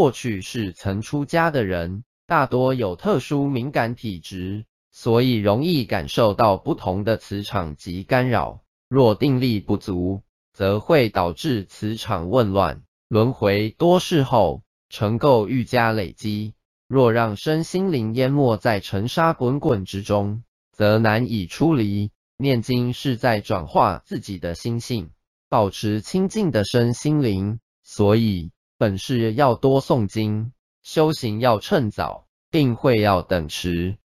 过去是曾出家的人，大多有特殊敏感体质，所以容易感受到不同的磁场及干扰。若定力不足，则会导致磁场混乱，轮回多世后，成垢愈加累积。若让身心灵淹没在尘沙滚滚之中，则难以出离。念经是在转化自己的心性，保持清净的身心灵。所以，本事要多诵经，修行要趁早，定慧要等迟。